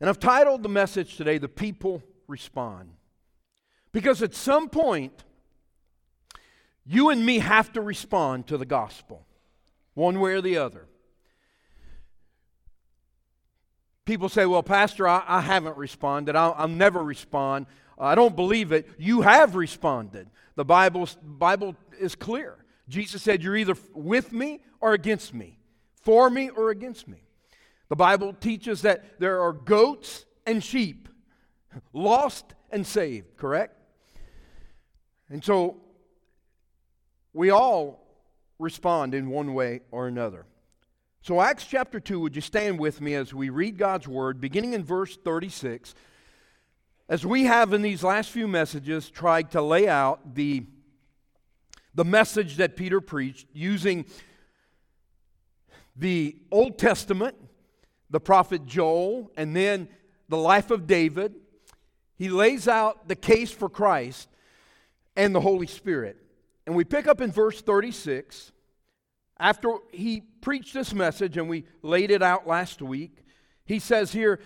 And I've titled the message today, The People Respond. Because at some point, you and me have to respond to the gospel, one way or the other. People say, Well, Pastor, I, I haven't responded. I'll, I'll, never respond. I don't believe it. You have responded. The Bible, Bible is clear. Jesus said, You're either with me or against me, for me or against me. The Bible teaches that there are goats and sheep, lost and saved, correct? And so we all respond in one way or another. So, Acts chapter 2, would you stand with me as we read God's word, beginning in verse 36? As we have in these last few messages tried to lay out the, the message that Peter preached using the Old Testament, the prophet Joel, and then the life of David, he lays out the case for Christ and the Holy Spirit. And we pick up in verse 36. After he preached this message and we laid it out last week, he says here,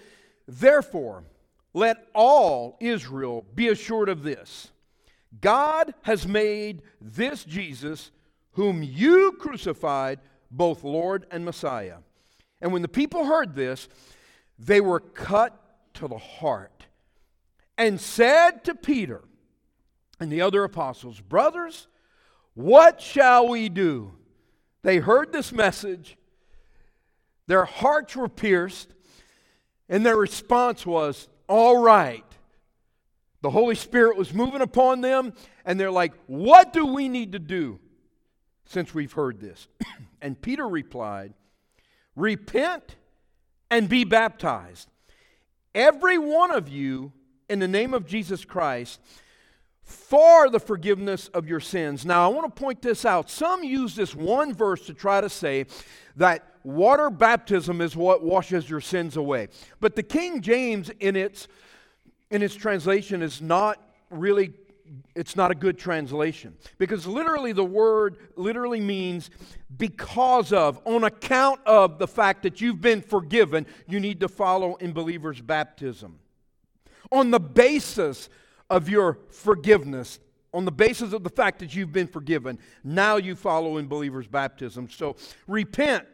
Therefore, let all Israel be assured of this God has made this Jesus, whom you crucified, both Lord and Messiah. And when the people heard this, they were cut to the heart and said to Peter and the other apostles, Brothers, what shall we do? They heard this message, their hearts were pierced, and their response was, All right. The Holy Spirit was moving upon them, and they're like, What do we need to do since we've heard this? and Peter replied, Repent and be baptized, every one of you, in the name of Jesus Christ for the forgiveness of your sins. Now, I want to point this out. Some use this one verse to try to say that water baptism is what washes your sins away. But the King James in its in its translation is not really it's not a good translation because literally the word literally means because of on account of the fact that you've been forgiven you need to follow in believers baptism on the basis of your forgiveness on the basis of the fact that you've been forgiven. Now you follow in believers' baptism. So repent,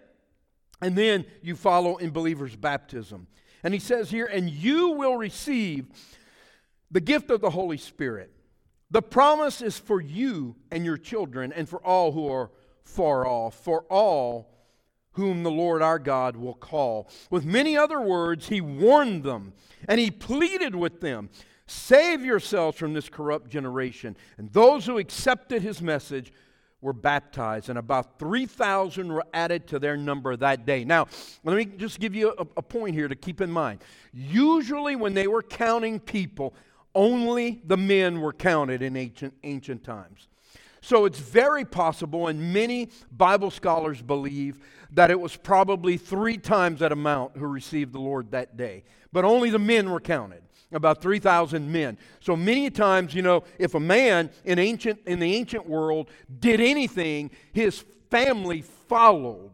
and then you follow in believers' baptism. And he says here, and you will receive the gift of the Holy Spirit. The promise is for you and your children, and for all who are far off, for all whom the Lord our God will call. With many other words, he warned them and he pleaded with them Save yourselves from this corrupt generation. And those who accepted his message were baptized, and about 3,000 were added to their number that day. Now, let me just give you a, a, point here to keep in mind. Usually, when they were counting people, only the men were counted in ancient, ancient times. So it's very possible, and many Bible scholars believe that it was probably three times that amount who received the Lord that day. But only the men were counted about 3,000 men. So many times, you know, if a man in, ancient, in the ancient world did anything, his family followed,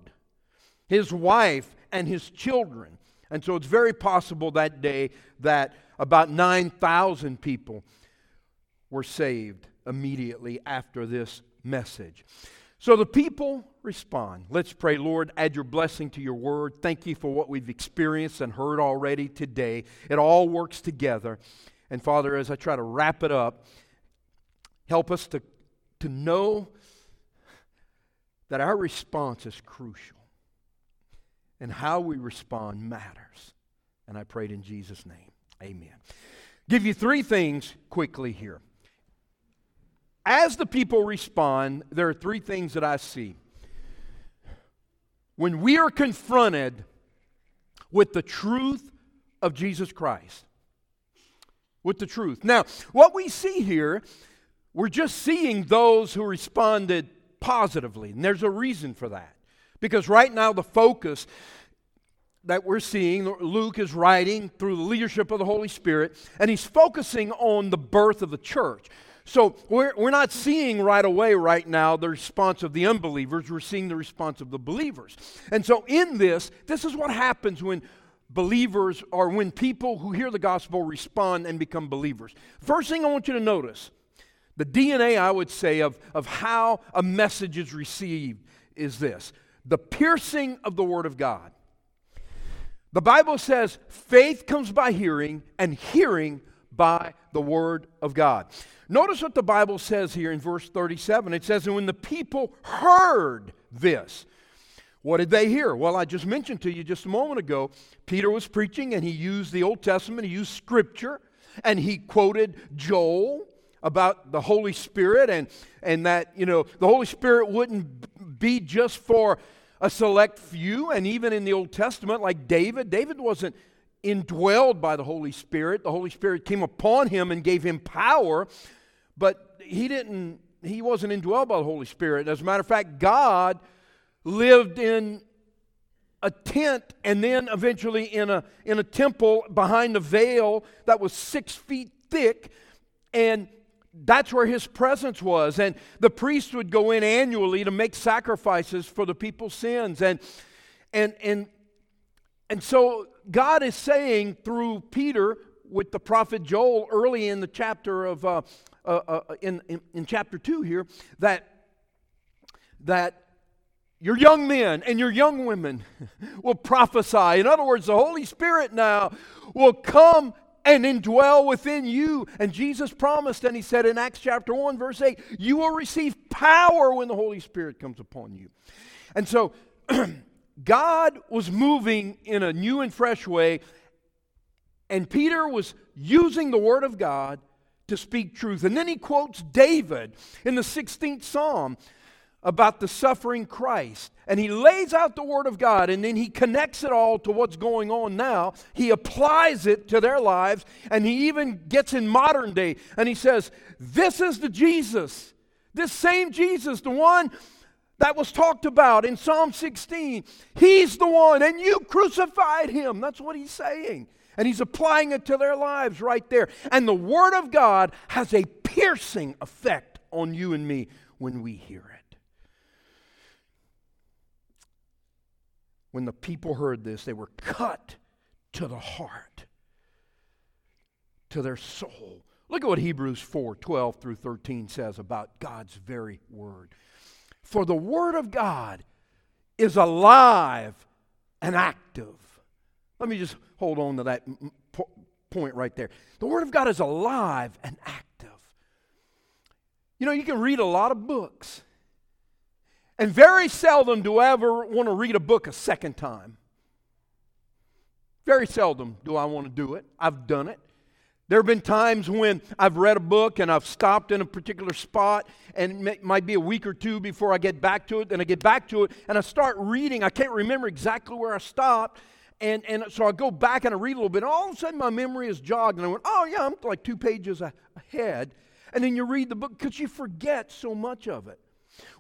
his wife and his children. And so it's very possible that day that about 9,000 people were saved immediately after this message. So the people respond. Let's pray, Lord, add your blessing to your word. Thank you for what we've experienced and heard already today. It all works together. And Father, as I try to wrap it up, help us to, to know that our response is crucial and how we respond matters. And I prayed in Jesus' name. Amen. Give you three things quickly here. As the people respond, there are three things that I see. When we are confronted with the truth of Jesus Christ, with the truth. Now, what we see here, we're just seeing those who responded positively, and there's a reason for that. Because right now, the focus that we're seeing, Luke is writing through the leadership of the Holy Spirit, and he's focusing on the birth of the church. So we're, we're not seeing right away, right now, the response of the unbelievers. We're seeing the response of the believers. And so in this, this is what happens when believers or when people who hear the gospel respond and become believers. First thing I want you to notice the DNA, I would say, of, of how a message is received is this the piercing of the Word of God. The Bible says faith comes by hearing, and hearing by the Word of God. Notice what the Bible says here in verse 37. It says, And when the people heard this, what did they hear? Well, I just mentioned to you just a moment ago, Peter was preaching and he used the Old Testament, he used Scripture, and he quoted Joel about the Holy Spirit and, and that, you know, the Holy Spirit wouldn't be just for a select few. And even in the Old Testament, like David, David wasn't indwelled by the Holy Spirit. The Holy Spirit came upon him and gave him power, but he didn't, he wasn't indwelled by the Holy Spirit. As a matter of fact, God lived in a tent and then eventually in a, in a temple behind a veil that was six feet thick. And that's where his presence was. And the priest would go in annually to make sacrifices for the people's sins. And, and, and, and so God is saying through Peter with the prophet Joel early in the chapter of, uh, uh, uh, in, in, in chapter 2 here, that, that your young men and your young women will prophesy. In other words, the Holy Spirit now will come and indwell within you. And Jesus promised, and he said in Acts chapter 1, verse 8, you will receive power when the Holy Spirit comes upon you. And so, God was moving in a new and fresh way, and Peter was using the Word of God to speak truth. And then he quotes David in the 16th Psalm about the suffering Christ. And he lays out the Word of God and then he connects it all to what's going on now. He applies it to their lives and he even gets in modern day and he says, This is the Jesus, this same Jesus, the one that was talked about in Psalm 16. He's the one, and you crucified him. That's what he's saying. And he's applying it to their lives right there. And the Word of God has a piercing effect on you and me when we hear it. When the people heard this, they were cut to the heart, to their soul. Look at what Hebrews 4 12 through 13 says about God's very word. For the word of God is alive and active. Let me just hold on to that point right there. The word of God is alive and active. You know, you can read a lot of books. And very seldom do I ever want to read a book a second time. Very seldom do I want to do it. I've done it. There have been times when I've read a book and I've stopped in a particular spot, and it might be a week or two before I get back to it. Then I get back to it and I start reading. I can't remember exactly where I stopped. And, and so I go back and I read a little bit, and all of a sudden my memory is jogged, and I went, Oh, yeah, I'm like two pages ahead. And then you read the book because you forget so much of it.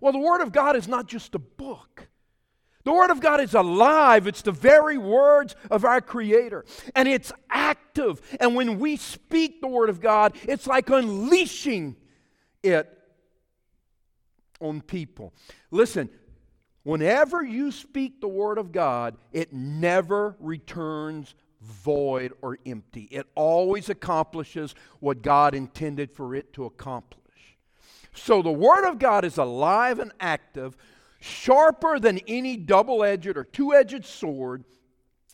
Well, the Word of God is not just a book. The Word of God is alive. It's the very words of our Creator. And it's active. And when we speak the Word of God, it's like unleashing it on people. Listen, whenever you speak the Word of God, it never returns void or empty. It always accomplishes what God intended for it to accomplish. So the Word of God is alive and active, sharper than any double edged or two edged sword.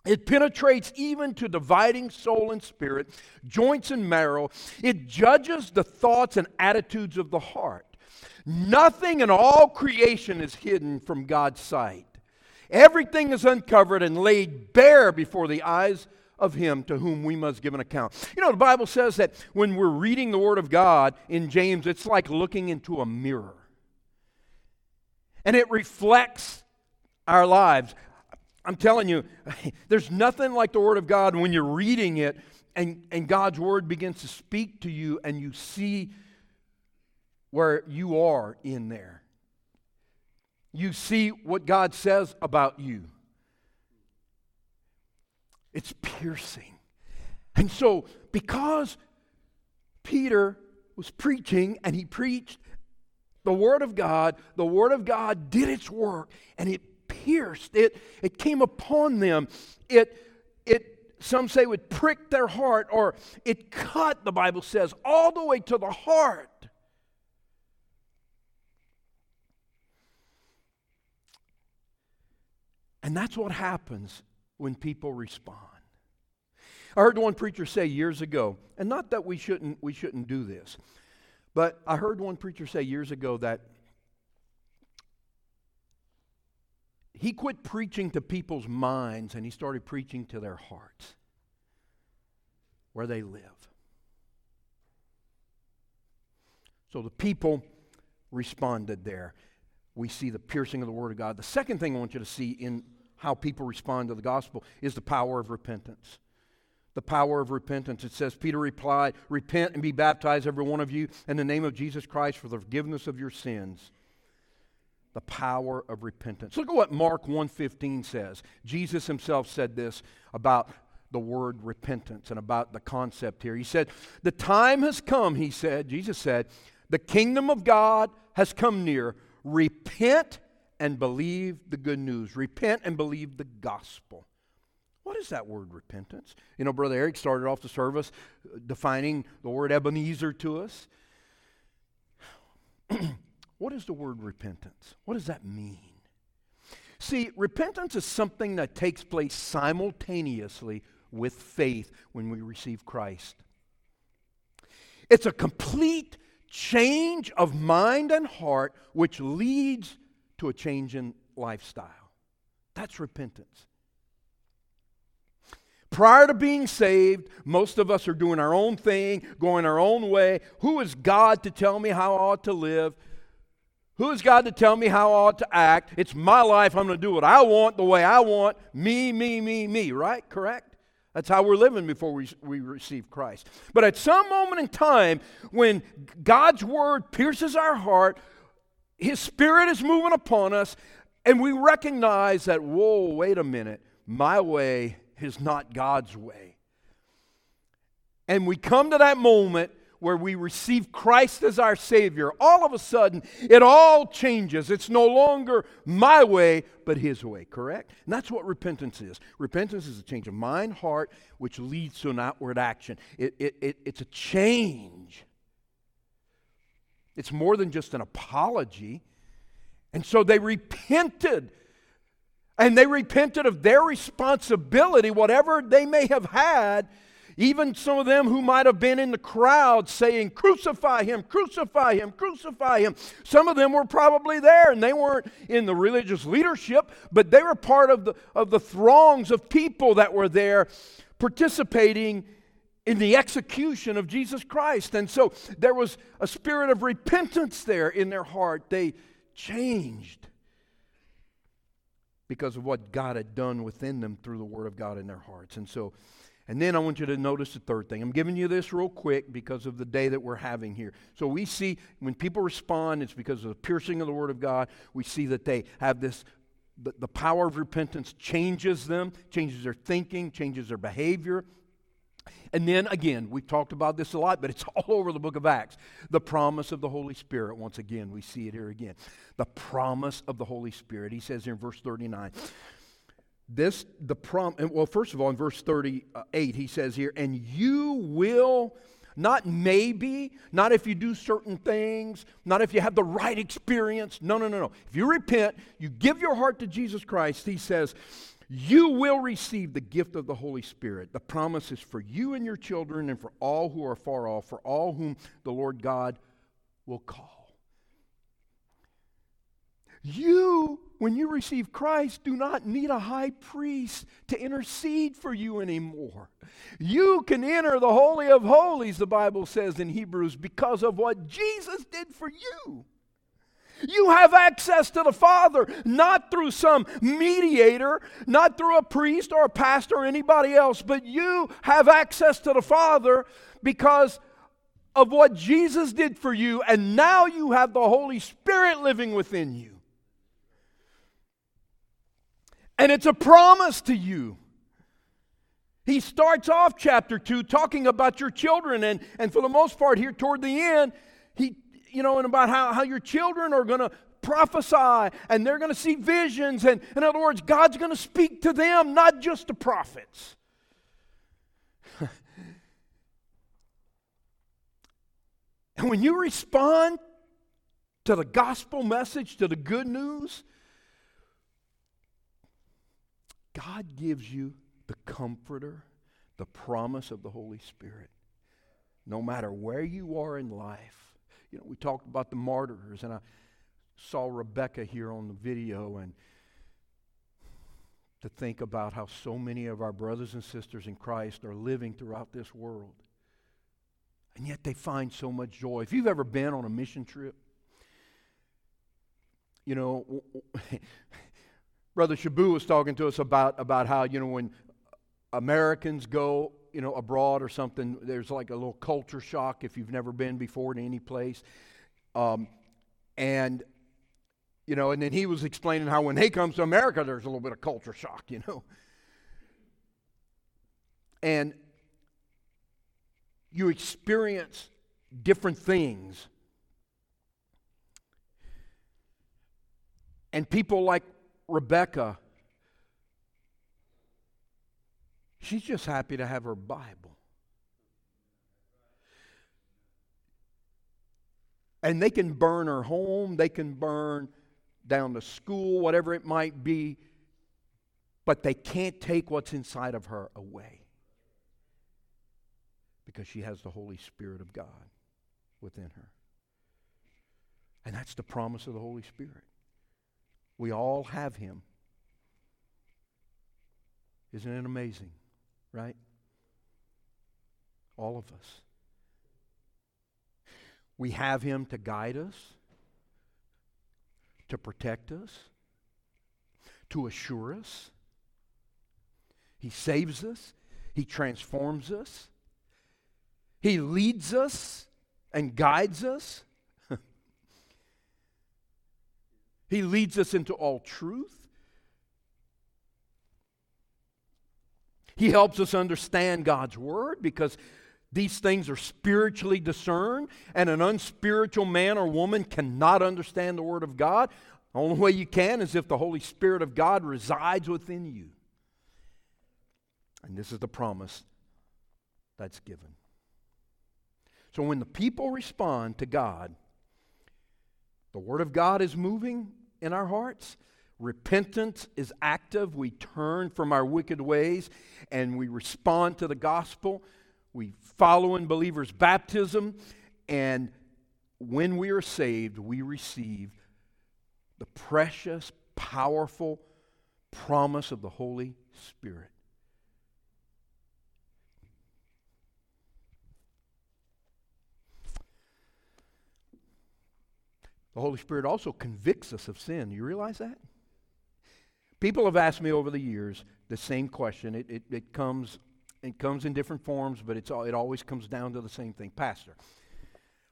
It penetrates even to dividing soul and spirit, joints and marrow. It judges the thoughts and attitudes of the heart. Nothing in all creation is hidden from God's sight. Everything is uncovered and laid bare before the eyes of him to whom we must give an account. You know, the Bible says that when we're reading the Word of God in James, it's like looking into a mirror. And it reflects our lives. I'm telling you, there's nothing like the Word of God when you're reading it and, and God's Word begins to speak to you and you see where you are in there. You see what God says about you. It's piercing. And so, because Peter was preaching and he preached the Word of God, the Word of God did its work and it pierced, it, it came upon them, it, it some say would prick their heart, or it cut, the Bible says, all the way to the heart. And that's what happens when people respond. I heard one preacher say years ago, and not that we shouldn't, we shouldn't do this, but I heard one preacher say years ago that he quit preaching to people's minds and he started preaching to their hearts, where they live. So the people responded there. We see the piercing of the Word of God. The second thing I want you to see in how people respond to the gospel is the power of repentance the power of repentance. It says, Peter replied, Repent and be baptized, every one of you, in the name of Jesus Christ for the forgiveness of your sins. The power of repentance. Look at what Mark 1:15 says. Jesus himself said this about the word repentance and about the concept here. He said, The time has come, he said, Jesus said, the kingdom of God has come near. Repent and believe the good news. Repent and believe the gospel. What is that word repentance? You know, Brother Eric started off the service uh, defining the word Ebenezer to us. what is the word repentance? What does that mean? See, repentance is something that takes place simultaneously with faith when we receive Christ. It's a complete change of mind and heart which leads to a change in lifestyle. That's repentance. Prior to being saved, most of us are doing our own thing, going our own way. Who is God to tell me how I ought to live? Who is God to tell me how I ought to act? It's my life. I'm going to do what I want, the way I want. Me, me, me, me, right? Correct? That's how we're living before we, we receive Christ. But at some moment in time, when God's word pierces our heart, His Spirit is moving upon us, and we recognize that, whoa, wait a minute, my way is not God's way. And we come to that moment where we receive Christ as our Savior, all of a sudden it all changes. It's no longer my way, but His way, correct? And that's what repentance is. Repentance is a change of mind, heart, which leads to an outward action. It, it, it, it's a change, it's more than just an apology. And so they repented and they repented of their responsibility, whatever they may have had. Even some of them who might have been in the crowd saying, Crucify him, crucify him, crucify him. Some of them were probably there and they weren't in the religious leadership, but they were part of the, of the throngs of people that were there participating in the execution of Jesus Christ. And so there was a spirit of repentance there in their heart. They changed because of what God had done within them through the Word of God in their hearts. And so, and then I want you to notice the third thing. I'm giving you this real quick because of the day that we're having here. So we see when people respond, it's because of the piercing of the Word of God. We see that they have this the, power of repentance changes them, changes their thinking, changes their behavior, and then again, we've talked about this a lot, but it's all over the book of Acts. The promise of the Holy Spirit. Once again, we see it here again. The promise of the Holy Spirit. He says here in verse 39. This, the prom, well, first of all, in verse 38, he says here, and you will, not maybe, not if you do certain things, not if you have the right experience. No, no, no, no. If you repent, you give your heart to Jesus Christ, he says, you will receive the gift of the Holy Spirit. The promise is for you and your children and for all who are far off, for all whom the Lord God will call. You, when you receive Christ, do not need a high priest to intercede for you anymore. You can enter the Holy of Holies, the Bible says in Hebrews, because of what Jesus did for you. You have access to the Father, not through some mediator, not through a priest or a pastor or anybody else, but you have access to the Father because of what Jesus did for you, and now you have the Holy Spirit living within you. And it's a promise to you. He starts off chapter 2 talking about your children, and, and for the most part, here toward the end, you know, and about how, how your children are going to prophesy and they're going to see visions. And in other words, God's going to speak to them, not just the prophets. and when you respond to the gospel message, to the good news, God gives you the comforter, the promise of the Holy Spirit. No matter where you are in life. You know, we talked about the martyrs, and I saw Rebecca here on the video, and to think about how so many of our brothers and sisters in Christ are living throughout this world. And yet they find so much joy. If you've ever been on a mission trip, you know, Brother Shabu was talking to us about, about how, you know, when Americans go, you know, abroad or something, there's like a little culture shock if you've never been before to any place. Um, and, you know, and then he was explaining how when he comes to America, there's a little bit of culture shock, you know. And you experience different things. And people like Rebecca, she's just happy to have her Bible. And they can burn her home, they can burn down the school, whatever it might be, but they can't take what's inside of her away because she has the Holy Spirit of God within her. And that's the promise of the Holy Spirit. We all have him. Isn't it amazing? Right? All of us. We have him to guide us, to protect us, to assure us. He saves us, he transforms us, he leads us and guides us. He leads us into all truth. He helps us understand God's Word because these things are spiritually discerned, and an unspiritual man or woman cannot understand the Word of God. The only way you can is if the Holy Spirit of God resides within you. And this is the promise that's given. So when the people respond to God, the Word of God is moving, in our hearts. Repentance is active. We turn from our wicked ways and we respond to the gospel. We follow in believers' baptism. And when we are saved, we receive the precious, powerful promise of the Holy Spirit. The Holy Spirit also convicts us of sin. You realize that? People have asked me over the years the same question. It, it, it, comes, it comes in different forms, but it's it always comes down to the same thing. Pastor,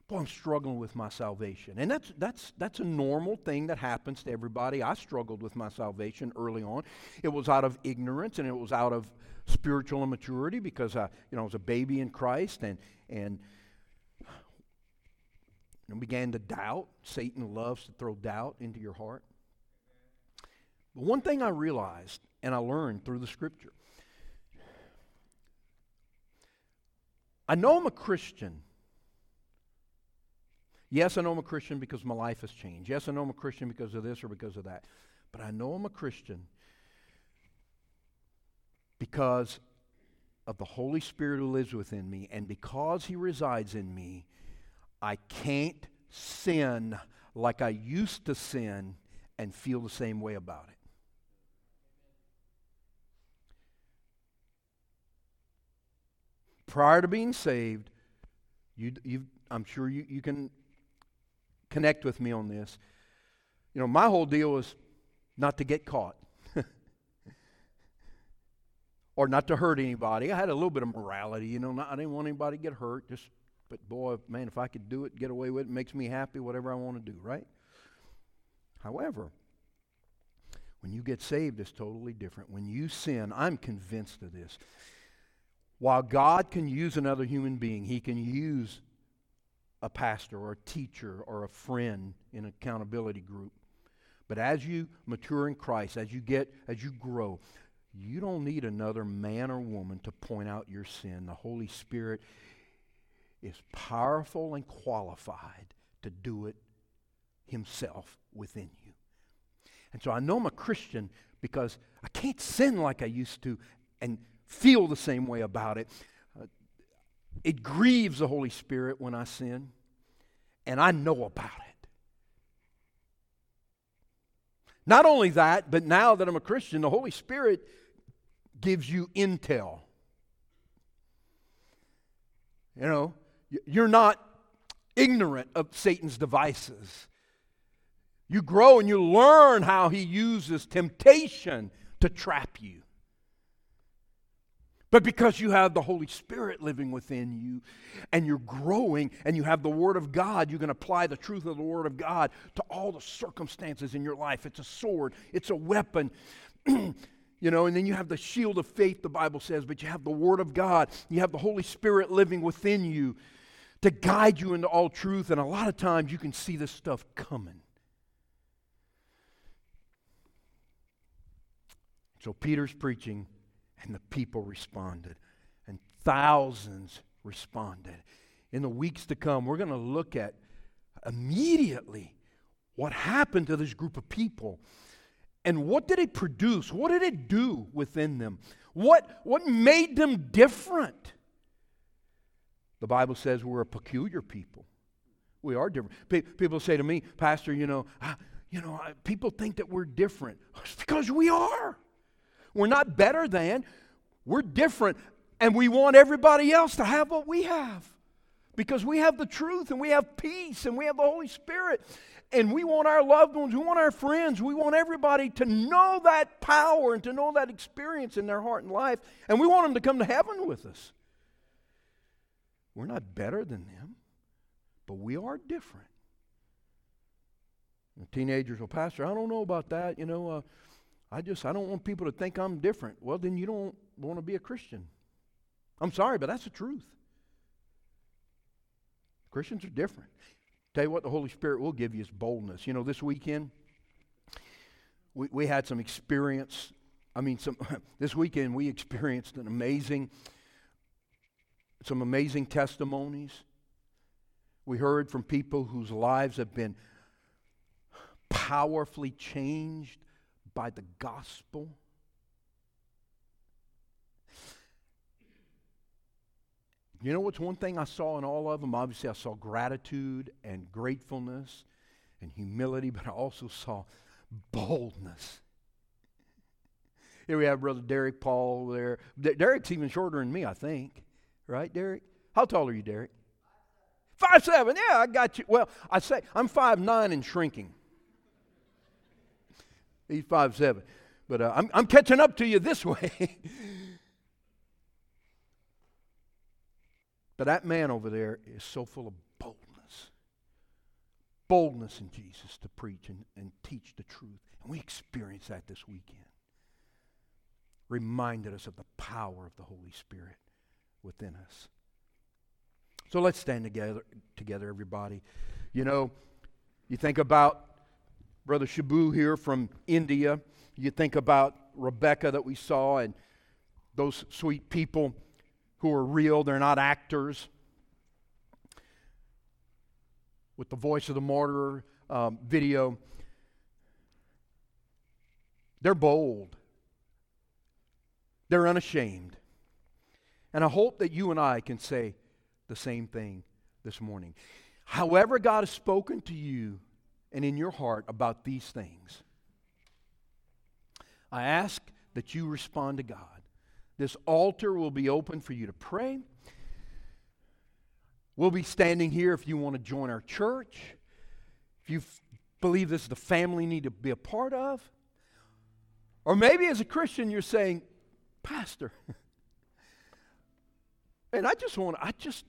boy, I'm struggling with my salvation. And that's, that's, that's a normal thing that happens to everybody. I struggled with my salvation early on. It was out of ignorance and it was out of spiritual immaturity because I, you know, I was a baby in Christ and, and and began to doubt. Satan loves to throw doubt into your heart. But one thing I realized and I learned through the scripture I know I'm a Christian. Yes, I know I'm a Christian because my life has changed. Yes, I know I'm a Christian because of this or because of that. But I know I'm a Christian because of the Holy Spirit who lives within me and because He resides in me I can't sin like I used to sin and feel the same way about it. Prior to being saved, you, you, I'm sure you, you can connect with me on this. You know, my whole deal was not to get caught or not to hurt anybody. I had a little bit of morality, you know, not, I didn't want anybody to get hurt, just but boy, man, if I could do it, get away with it, it makes me happy, whatever I want to do, right? However, when you get saved, it's totally different. When you sin, I'm convinced of this. While God can use another human being, He can use a pastor or a teacher or a friend in an accountability group. But as you mature in Christ, as you get, as you grow, You don't need another man or woman to point out your sin. The Holy Spirit is powerful and qualified to do it Himself within you. And so I know I'm a Christian because I can't sin like I used to and feel the same way about it. Uh, it grieves the Holy Spirit when I sin, and I know about it. Not only that, but now that I'm a Christian, the Holy Spirit gives you intel. You know, you're not ignorant of Satan's devices. You grow and you learn how he uses temptation to trap you. But because you have the Holy Spirit living within you and you're growing and you have the Word of God, you can apply the truth of the Word of God to all the circumstances in your life. It's a sword, it's a weapon. You know, and then you have the shield of faith, the Bible says, but you have the Word of God. You have the Holy Spirit living within you to guide you into all truth. And a lot of times you can see this stuff coming. So Peter's preaching, and the people responded, and thousands responded. In the weeks to come, we're going to look at immediately what happened to this group of people and what did it produce? What did it do within them? What, what made them different? The Bible says we're a peculiar people. We are different. people say to me, Pastor, you know, uh, you know, people think that we're different. It's because we are. We're not better than. We're different, and we want everybody else to have what we have because we have the truth and we have peace and we have the Holy Spirit. And we want our loved ones, we want our friends, we want everybody to know that power and to know that experience in their heart and life. And we want them to come to heaven with us. We're not better than them, but we are different. Teenagers, well, Pastor, I don't know about that. You know, uh, I just, I don't want people to think I'm different. Well, then you don't want to be a Christian. I'm sorry, but that's the truth. Christians are different. Tell you what, the Holy Spirit will give you is boldness. You know, this weekend, we, we had some experience. I mean, some this weekend we experienced an amazing, some amazing testimonies. We heard from people whose lives have been powerfully changed by the gospel. You know what's one thing I saw in all of them? Obviously, I saw gratitude and gratefulness and humility, but I also saw boldness. Here we have Brother Derek Paul there. D- Derek's even shorter than me, I think. Right, Derek? How tall are you, Derek? Five seven. Yeah, I got you. Well, I say I'm five nine and shrinking. He's five seven, but uh, I'm I'm catching up to you this way. But that man over there is so full of boldness. Boldness in Jesus to preach and, and teach the truth. And we experienced that this weekend. Reminded us of the power of the Holy Spirit within us. So let's stand together, together, everybody. You know, you think about Brother Shabu here from India. You think about Rebecca that we saw and those sweet people who are real, they're not actors. With the Voice of the Martyr um, video, they're bold, they're unashamed. And I hope that you and I can say the same thing this morning. However, God has spoken to you and in your heart about these things, I ask that you respond to God. This altar will be open for you to pray. We'll be standing here if you want to join our church. If you f- believe this is the family you need to be a part of. Or maybe as a Christian you're saying, Pastor, and I just want, I just,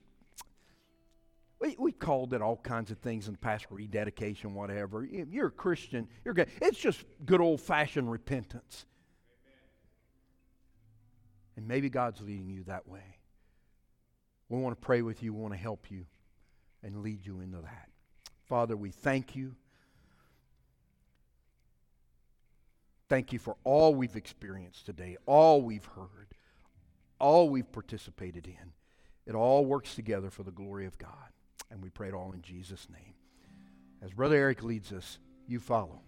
we, we called it all kinds of things in the past, rededication, whatever. You're a Christian, you're good. It's just good old fashioned repentance. And maybe God's leading you that way. We want to pray with you, we want to help you and lead you into that. Father, we thank you. thank you for all we've experienced today, all we've heard, all we've participated in. It all works together for the glory of God. And we pray it all in Jesus' name. As Brother Eric leads us, you follow.